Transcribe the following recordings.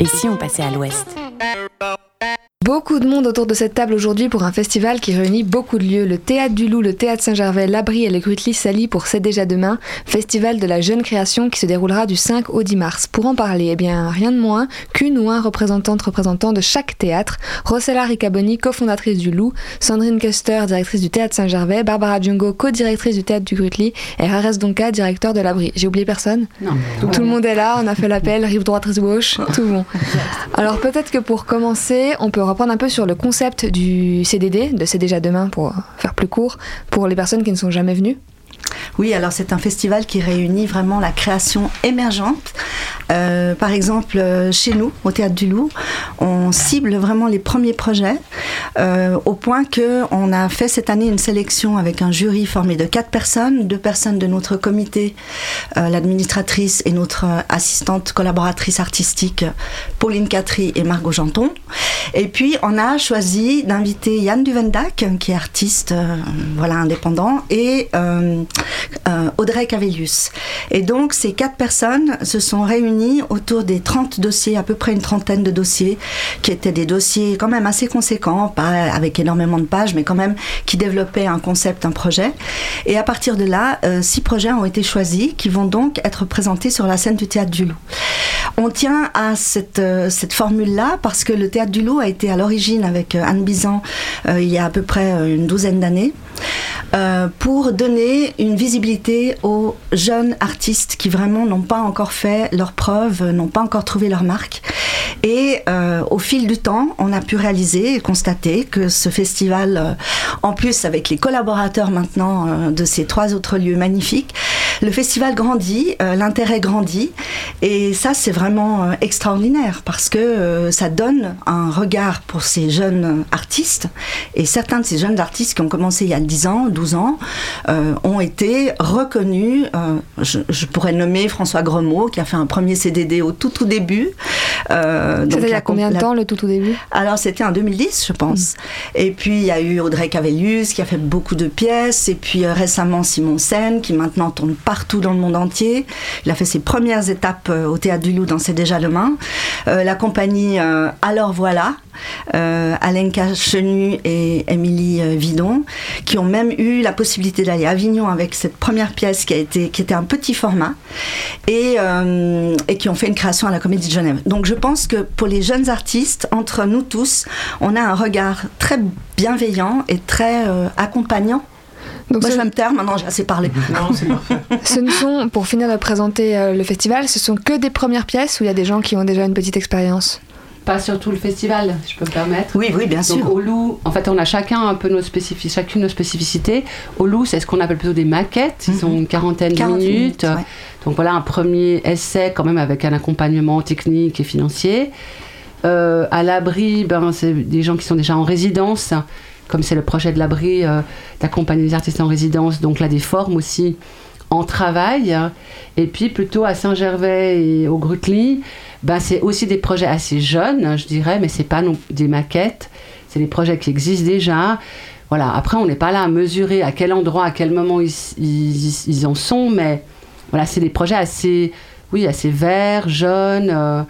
Et si on passait à l'ouest? Beaucoup de monde autour de cette table aujourd'hui pour un festival qui réunit beaucoup de lieux. Le Théâtre du Loup, le Théâtre Saint-Gervais, l'Abri et les Grutlis Sally pour C'est déjà demain, festival de la jeune création qui se déroulera du 5 au 10 mars. Pour en parler, eh bien, rien de moins qu'une ou un représentante représentant de chaque théâtre. Rossella Riccaboni, cofondatrice du Loup, Sandrine Custer, directrice du Théâtre Saint-Gervais, Barbara Djungo, co-directrice du Théâtre du Grutli et Rares Donka, directeur de l'Abri. J'ai oublié personne Non. Tout le monde est là, on a fait l'appel, rive droite, rive gauche, tout bon. Alors peut-être que pour commencer, on peut reprendre un peu sur le concept du CDD, de C'est déjà demain pour faire plus court, pour les personnes qui ne sont jamais venues. Oui, alors c'est un festival qui réunit vraiment la création émergente. Euh, par exemple, euh, chez nous, au Théâtre du Loup, on cible vraiment les premiers projets, euh, au point que on a fait cette année une sélection avec un jury formé de quatre personnes, deux personnes de notre comité, l'administratrice et notre assistante collaboratrice artistique, Pauline Catry et Margot Janton. Et puis, on a choisi d'inviter Yann Duvendak, qui est artiste, voilà, indépendant, et euh, Audrey Cavelius. Et donc, ces quatre personnes se sont réunies autour des 30 dossiers, à peu près une trentaine de dossiers, qui étaient des dossiers quand même assez conséquents, pas avec énormément de pages, mais quand même qui développaient un concept, un projet. Et à partir de là, euh, six projets ont été choisis qui vont donc être présentés sur la scène du Théâtre du Loup. On tient à cette, euh, cette formule-là parce que le Théâtre du Loup a été à l'origine avec Anne Bizan il y a à peu près une douzaine d'années. Euh, pour donner une visibilité aux jeunes artistes qui vraiment n'ont pas encore fait leurs preuves, n'ont pas encore trouvé leur marque. Et euh, au fil du temps, on a pu réaliser et constater que ce festival, euh, en plus avec les collaborateurs maintenant de ces trois autres lieux magnifiques, le festival grandit, l'intérêt grandit, et ça c'est vraiment extraordinaire parce que ça donne un regard pour ces jeunes artistes et certains de ces jeunes artistes qui ont commencé il y a 10 ans, 12 ans, euh, ont été reconnus. Euh, je, pourrais nommer François Gremaud, qui a fait un premier CDD au tout tout début. Euh, c'était il y a combien de temps le tout tout début? Alors c'était en 2010, je pense. Mm. Et puis il y a eu Audrey Cavelius, qui a fait beaucoup de pièces. Et puis récemment Simon Sen, qui maintenant tourne partout dans le monde entier. Il a fait ses premières étapes au Théâtre du Loup dans C'est déjà demain. la compagnie Alors voilà, euh, Alenka Chenu et Émilie euh, Vidon, qui ont même eu la possibilité d'aller à Avignon avec cette première pièce qui, a été, qui était un petit format et, euh, et qui ont fait une création à la Comédie de Genève. Donc je pense que pour les jeunes artistes, entre nous tous, on a un regard très bienveillant et très accompagnant donc Moi, je vais me taire, maintenant j'ai assez parlé. Non, c'est parfait. ce ne sont, pour finir de présenter le festival, ce sont que des premières pièces où il y a des gens qui ont déjà une petite expérience? Pas sur tout le festival, je peux me permettre. Oui, oui, bien sûr. Donc au Loup, en fait, on a chacun un peu nos spécificités, chacune nos spécificités. Au Loup, c'est ce qu'on appelle plutôt des maquettes. Ils ont mhm. une quarantaine de minutes. Donc voilà, un premier essai quand même avec un accompagnement technique et financier. Euh, à l'abri, ben, c'est des gens qui sont déjà en résidence, comme c'est le projet de l'abri euh, d'accompagner les artistes en résidence. Donc là, des formes aussi en travail. Et puis plutôt à Saint-Gervais et au Grutli, ben, c'est aussi des projets assez jeunes, je dirais, mais c'est pas des maquettes, c'est des projets qui existent déjà. Voilà, après, on n'est pas là à mesurer à quel endroit, à quel moment ils, en sont, mais voilà, c'est des projets assez, oui, assez verts, jeunes, euh,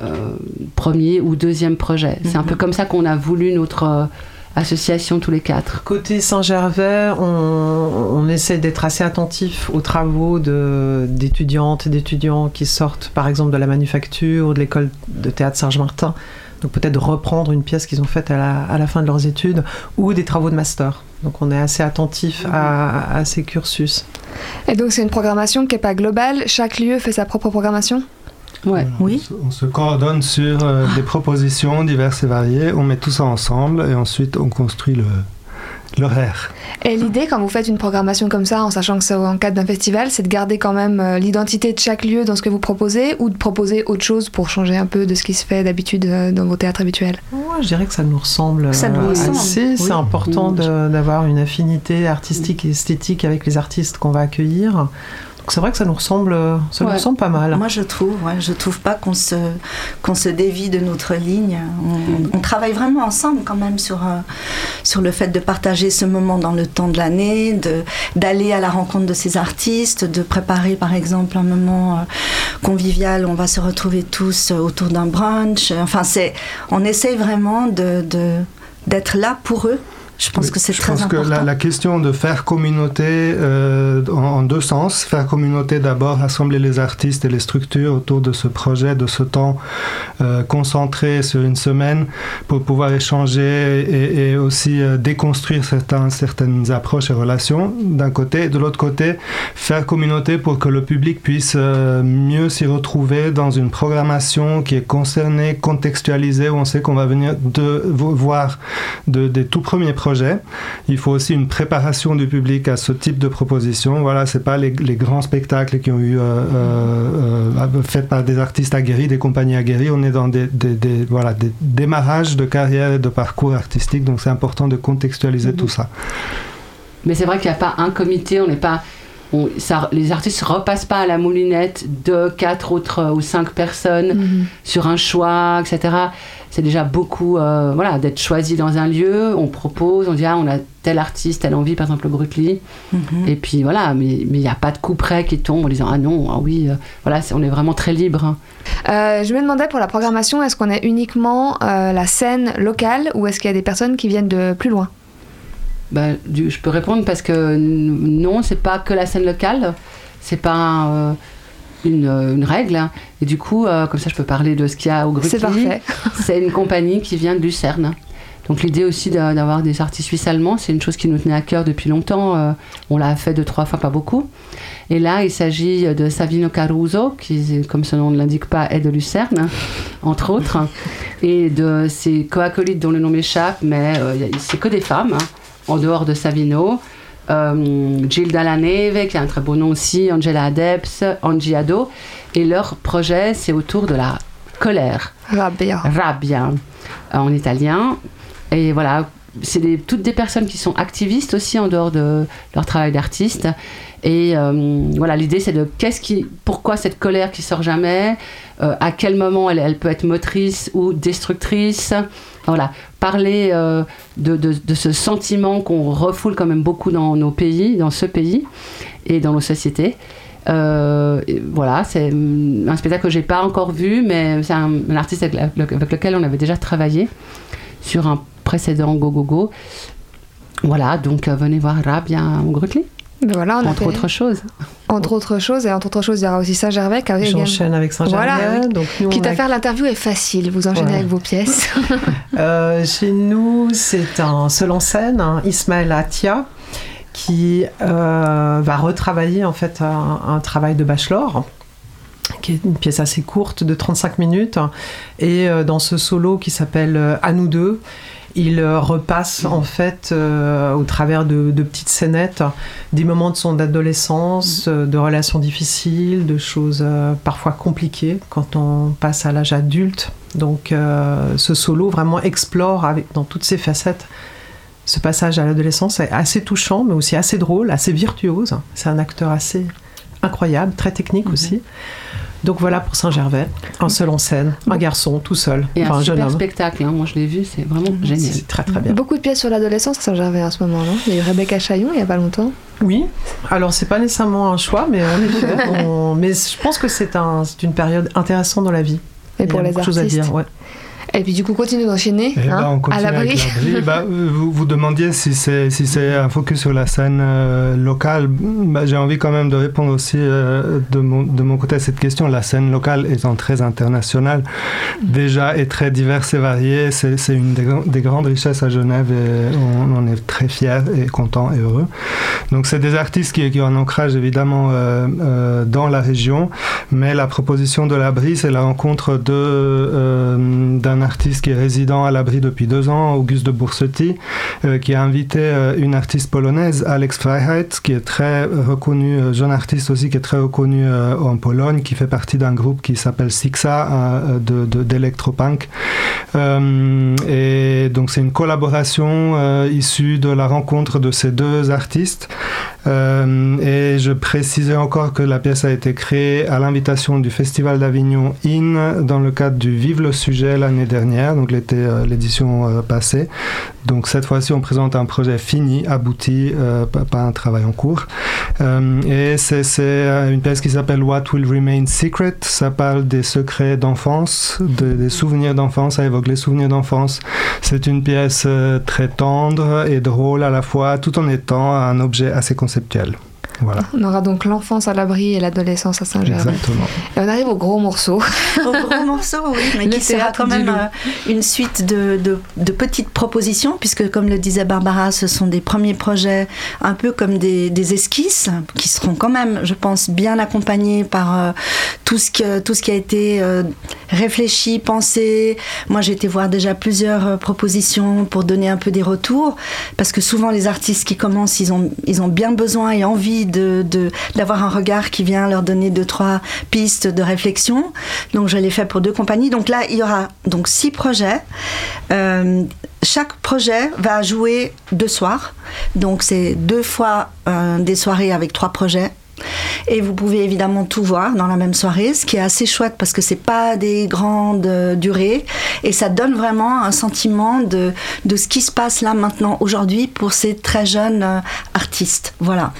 euh, premier ou deuxième projet. C'est un peu mhm. comme ça qu'on a voulu notre association tous les quatre. Côté Saint-Gervais, on, essaie d'être assez attentif aux travaux d'étudiantes et d'étudiants qui sortent par exemple de la manufacture ou de l'école de théâtre Serge-Martin. Donc peut-être de reprendre une pièce qu'ils ont faite à la, fin de leurs études ou des travaux de master. Donc on est assez attentif à, à ces cursus. Et donc c'est une programmation qui n'est pas globale, chaque lieu fait sa propre programmation? Oui. On se, coordonne sur euh, des propositions diverses et variées, on met tout ça ensemble et ensuite on construit le, l'horaire. Et l'idée, quand vous faites une programmation comme ça, en sachant que c'est en cadre d'un festival, c'est de garder quand même euh, l'identité de chaque lieu dans ce que vous proposez ou de proposer autre chose pour changer un peu de ce qui se fait d'habitude euh, dans vos théâtres habituels? Je dirais que ça nous ressemble ça nous assez. C'est important d'avoir une affinité artistique et esthétique avec les artistes qu'on va accueillir c'est vrai que ça nous ressemble, ça nous ressemble pas mal. Moi, je trouve, ouais, je trouve pas qu'on se, qu'on se dévie de notre ligne. On, travaille vraiment ensemble quand même sur, euh, sur le fait de partager ce moment dans le temps de l'année, de, d'aller à la rencontre de ces artistes, de préparer par exemple un moment euh, convivial où on va se retrouver tous autour d'un brunch. Enfin, c'est, on essaye vraiment de, de d'être là pour eux je pense que c'est très important. Je pense que la, la, question de faire communauté euh, en, deux sens, faire communauté d'abord, rassembler les artistes et les structures autour de ce projet, de ce temps euh, concentré sur une semaine pour pouvoir échanger et, et aussi euh, déconstruire certains, certaines approches et relations d'un côté. De l'autre côté, faire communauté pour que le public puisse mieux s'y retrouver dans une programmation qui est concernée, contextualisée, où on sait qu'on va venir de voir de, des tout premiers projets il faut aussi une préparation du public à ce type de proposition. Voilà, c'est pas les, grands spectacles qui ont eu euh, euh, euh, faits par des artistes aguerris, des compagnies aguerries. On est dans des, voilà, des démarrages de carrière et de parcours artistiques, donc c'est important de contextualiser tout ça. Mais c'est vrai qu'il n'y a pas un comité, on n'est pas ça, les artistes repassent pas à la moulinette de quatre autres ou cinq personnes mhm. sur un choix, etc. C'est déjà beaucoup, euh, voilà, d'être choisi dans un lieu. On propose, on dit ah on a tel artiste, telle envie, par exemple le Brutli. Mhm. Et puis voilà, mais il n'y a pas de coup près qui tombe en disant ah non, ah oui, euh, voilà, on est vraiment très libre. Hein. Euh, je me demandais pour la programmation, est-ce qu'on est uniquement la scène locale ou est-ce qu'il y a des personnes qui viennent de plus loin? Bah, je peux répondre parce que non, c'est pas que la scène locale, c'est pas euh, une, règle. Hein. Et du coup, euh, comme ça, je peux parler de ce qu'il y a au Grutli. C'est parfait. c'est une compagnie qui vient de Lucerne. Donc l'idée aussi d'avoir des artistes suisses-allemands, c'est une chose qui nous tenait à cœur depuis longtemps. Euh, on l'a fait deux, trois fois, pas beaucoup. Et là, il s'agit de Savino Caruso, qui, comme son nom ne l'indique pas, est de Lucerne, entre autres, et de ses co-acolytes dont le nom m'échappe, mais c'est que des femmes. Hein en dehors de Savino. Euh, Gilda Laneve, qui a un très beau nom aussi, Angela Adeps, Angie Ado. Et leur projet, c'est autour de la colère. Rabbia. Rabbia, en italien. Et voilà, c'est toutes des personnes qui sont activistes aussi en dehors de leur travail d'artiste. Et euh, voilà, l'idée c'est de qu'est-ce qui, pourquoi cette colère qui sort jamais, euh, à quel moment elle, peut être motrice ou destructrice, voilà, parler euh, de, de, ce sentiment qu'on refoule quand même beaucoup dans nos pays, dans ce pays et dans nos sociétés. Voilà, c'est un spectacle que j'ai pas encore vu, mais c'est un, artiste avec, lequel on avait déjà travaillé sur un précédent Go Go Go. Voilà, donc euh, venez voir Rabia au Grutli. Voilà, entre autres choses. Entre autres choses, et entre autres choses, il y aura aussi Saint-Gervais. J'enchaîne avec Saint-Gervais. Voilà. Donc Quitte à faire l'interview est facile, vous enchaînez avec vos pièces. euh, chez nous, c'est un seul en scène, hein, Ismaël Atia, qui euh, va retravailler en fait un, travail de bachelor qui est une pièce assez courte de 35 minutes. Et euh, dans ce solo qui s'appelle À nous deux, il euh, repasse en fait euh, au travers de, petites scénettes des moments de son adolescence, euh, de relations difficiles, de choses parfois compliquées quand on passe à l'âge adulte. Donc ce solo vraiment explore avec, dans toutes ses facettes ce passage à l'adolescence. est assez touchant mais aussi assez drôle, assez virtuose. C'est un acteur assez incroyable, très technique mhm. aussi. Donc voilà pour Saint-Gervais, un seul en scène, un garçon tout seul, et un, jeune super spectacle. Hein. Moi je l'ai vu, c'est vraiment mmh, génial. C'est très très bien. Beaucoup de pièces sur l'adolescence à Saint-Gervais en ce moment, non Il y a eu Rebecca Chaillon il y a pas longtemps. Oui, alors c'est pas nécessairement un choix, mais en effet, mais je pense que c'est un, une période intéressante dans la vie. Et pour les artistes. à dire, ouais. Et puis du coup, continue d'enchaîner eh hein, ben, à l'abri. bah, vous, vous demandiez si c'est si un focus sur la scène euh, locale. Bah, J'ai envie quand même de répondre aussi euh, de, mon, de mon côté à cette question. La scène locale étant très internationale, déjà est très diverse et variée. C'est une des, des, grandes richesses à Genève et on, en est très fiers et contents et heureux. Donc c'est des artistes qui, qui ont un ancrage évidemment euh, dans la région, mais la proposition de l'abri, c'est la rencontre d'un un artiste qui est résident à l'abri depuis deux ans, Auguste de Boursetti, euh, qui a invité euh, une artiste polonaise, Alex Freiheit, qui est très reconnue, euh, jeune artiste aussi, qui est très reconnue en Pologne, qui fait partie d'un groupe qui s'appelle Sixa d'électropunk. De, et donc c'est une collaboration issue de la rencontre de ces deux artistes. Et je précisais encore que la pièce a été créée à l'invitation du Festival d'Avignon IN dans le cadre du Vive le sujet l'année dernière, donc l'été, l'édition passée. Donc cette fois-ci, on présente un projet fini, abouti, pas un travail en cours. et c'est, une pièce qui s'appelle What Will Remain Secret. Ça parle des secrets d'enfance, des souvenirs d'enfance, ça évoque les souvenirs d'enfance. C'est une pièce euh, très tendre et drôle à la fois, tout en étant un objet assez conceptuel. On aura donc l'enfance à l'abri et l'adolescence à Saint-Germain. Exactement. Et on arrive au gros morceau. Au gros morceau, oui, mais qui sera quand même euh, une suite de, de, petites propositions, puisque comme le disait Barbara, ce sont des premiers projets un peu comme des, des esquisses, qui seront quand même, je pense, bien accompagnés par euh, tout, ce tout ce qui a été euh, réfléchi, pensé. Moi, j'ai été voir déjà plusieurs propositions pour donner un peu des retours, parce que souvent les artistes qui commencent, ils ont, ils ont bien besoin et envie d'avoir un regard qui vient leur donner deux, trois pistes de réflexion. Donc je l'ai fait pour deux compagnies. Donc là, il y aura donc six projets. Euh, chaque projet va jouer deux soirs. Donc c'est deux fois euh, des soirées avec trois projets et vous pouvez évidemment tout voir dans la même soirée, ce qui est assez chouette parce que c'est pas des grandes euh, durées et ça donne vraiment un sentiment de, de ce qui se passe là maintenant aujourd'hui pour ces très jeunes euh, artistes. Voilà.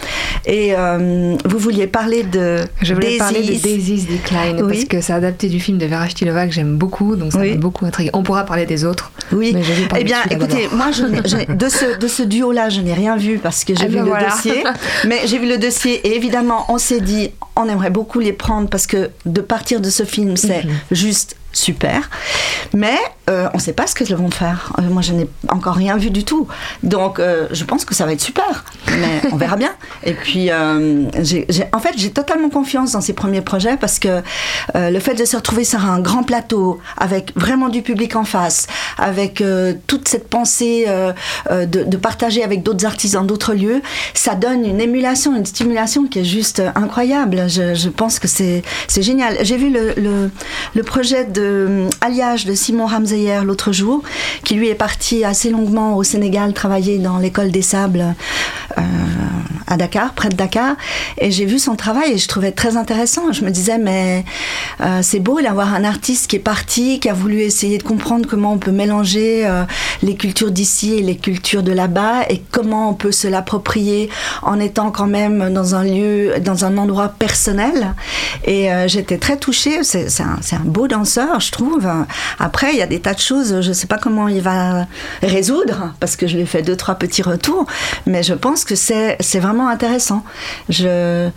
Et euh, vous vouliez parler de Je voulais parler de Daisy's Decline parce que c'est adapté du film de Vera Stilova que j'aime beaucoup, donc ça m'a beaucoup intrigué. On pourra parler des autres. Oui. Mais eh bien, écoutez, moi, je de ce, de ce duo-là, je n'ai rien vu parce que j'ai eh vu ben le dossier. Mais j'ai vu le dossier et évidemment, on s'est dit, on aimerait beaucoup les prendre parce que de partir de ce film, c'est mhm. juste super. Mais euh, on ne sait pas ce qu'elles vont faire. Euh, moi, je n'ai encore rien vu du tout. Donc, euh, je pense que ça va être super. Mais on verra bien. Et puis, en fait, j'ai totalement confiance dans ces premiers projets parce que le fait de se retrouver sur un grand plateau avec vraiment du public en face, avec toute cette pensée de, partager avec d'autres artistes dans d'autres lieux, ça donne une émulation, une stimulation qui est juste incroyable. Je, pense que c'est génial. J'ai vu le, projet de Alliage de Simon L'autre jour, qui lui est parti assez longuement au Sénégal travailler dans l'école des sables euh, à Dakar, près de Dakar. Et j'ai vu son travail et je trouvais très intéressant. Je me disais, mais euh, c'est beau d'avoir un artiste qui est parti, qui a voulu essayer de comprendre comment on peut mélanger euh, les cultures d'ici et les cultures de là-bas et comment on peut se l'approprier en étant quand même dans un lieu, dans un endroit personnel. Et j'étais très touchée. C'est un, un beau danseur je trouve. Après, il y a des de choses, je ne sais pas comment il va résoudre, parce que je lui ai fait deux, trois petits retours, mais je pense que c'est vraiment intéressant. Je.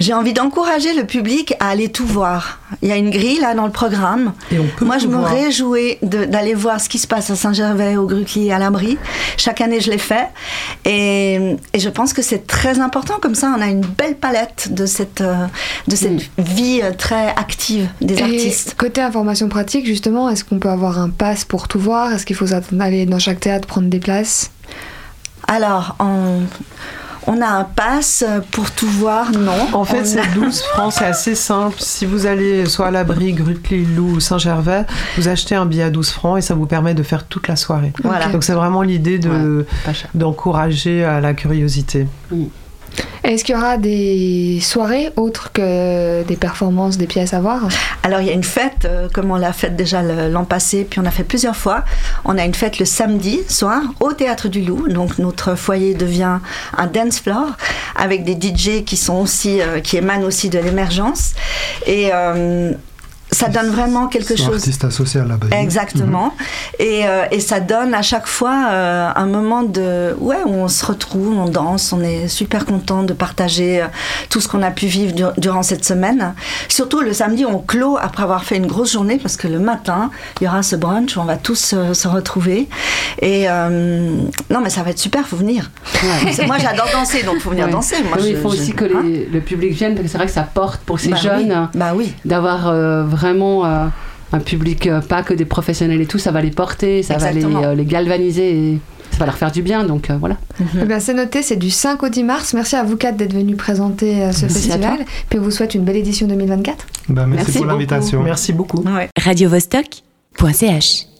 J'ai envie d'encourager le public à aller tout voir. Il y a une grille là dans le programme. Moi, je me réjouis d'aller voir ce qui se passe à Saint-Gervais, au Grucli, à l'Abri. Chaque année, je l'ai fait. Et, et, je pense que c'est très important. Comme ça, on a une belle palette de cette, euh, de cette mm. vie euh, très active des et artistes. Côté information pratique, justement, est-ce qu'on peut avoir un pass pour tout voir? Est-ce qu'il faut aller dans chaque théâtre prendre des places? Alors, en, on a un pass pour tout voir, non. En fait, c'est 12 francs, c'est assez simple. Si vous allez soit à l'abri, Grutli, Lou ou Saint-Gervais, vous achetez un billet à 12 francs et ça vous permet de faire toute la soirée. Voilà. Donc c'est vraiment l'idée d'encourager à la curiosité. Est-ce qu'il y aura des soirées autres que des performances, des pièces à voir? Alors il y a une fête, euh, comme on l'a faite déjà l'an passé, puis on a fait plusieurs fois. On a une fête le samedi soir au Théâtre du Loup. Donc notre foyer devient un dance floor avec des DJ qui euh, qui émanent aussi de l'émergence. Et euh, ça donne vraiment quelque chose. Artiste associé à la Exactement. Mhm. Et, euh, et, ça donne à chaque fois euh, un moment de ouais où on se retrouve, on danse, on est super content de partager euh, tout ce qu'on a pu vivre durant cette semaine. Surtout le samedi, on clôt après avoir fait une grosse journée parce que le matin il y aura ce brunch où on va tous se retrouver. Et non mais ça va être super, faut venir. Moi j'adore danser donc faut venir danser. Moi, il faut aussi que hein le public vienne parce que c'est vrai que ça porte pour ces bah jeunes. Bah oui. D'avoir vraiment euh, un public, euh, pas que des professionnels et tout, ça va les porter, ça va les, euh, les, galvaniser. Et ça va leur faire du bien, donc voilà. Bien, c'est noté, c'est du 5 au 10 mars. Merci à vous quatre d'être venus présenter ce festival. Puis on vous souhaite une belle édition 2024. Bah, merci, pour l'invitation. Merci beaucoup. Radio Vostok.ch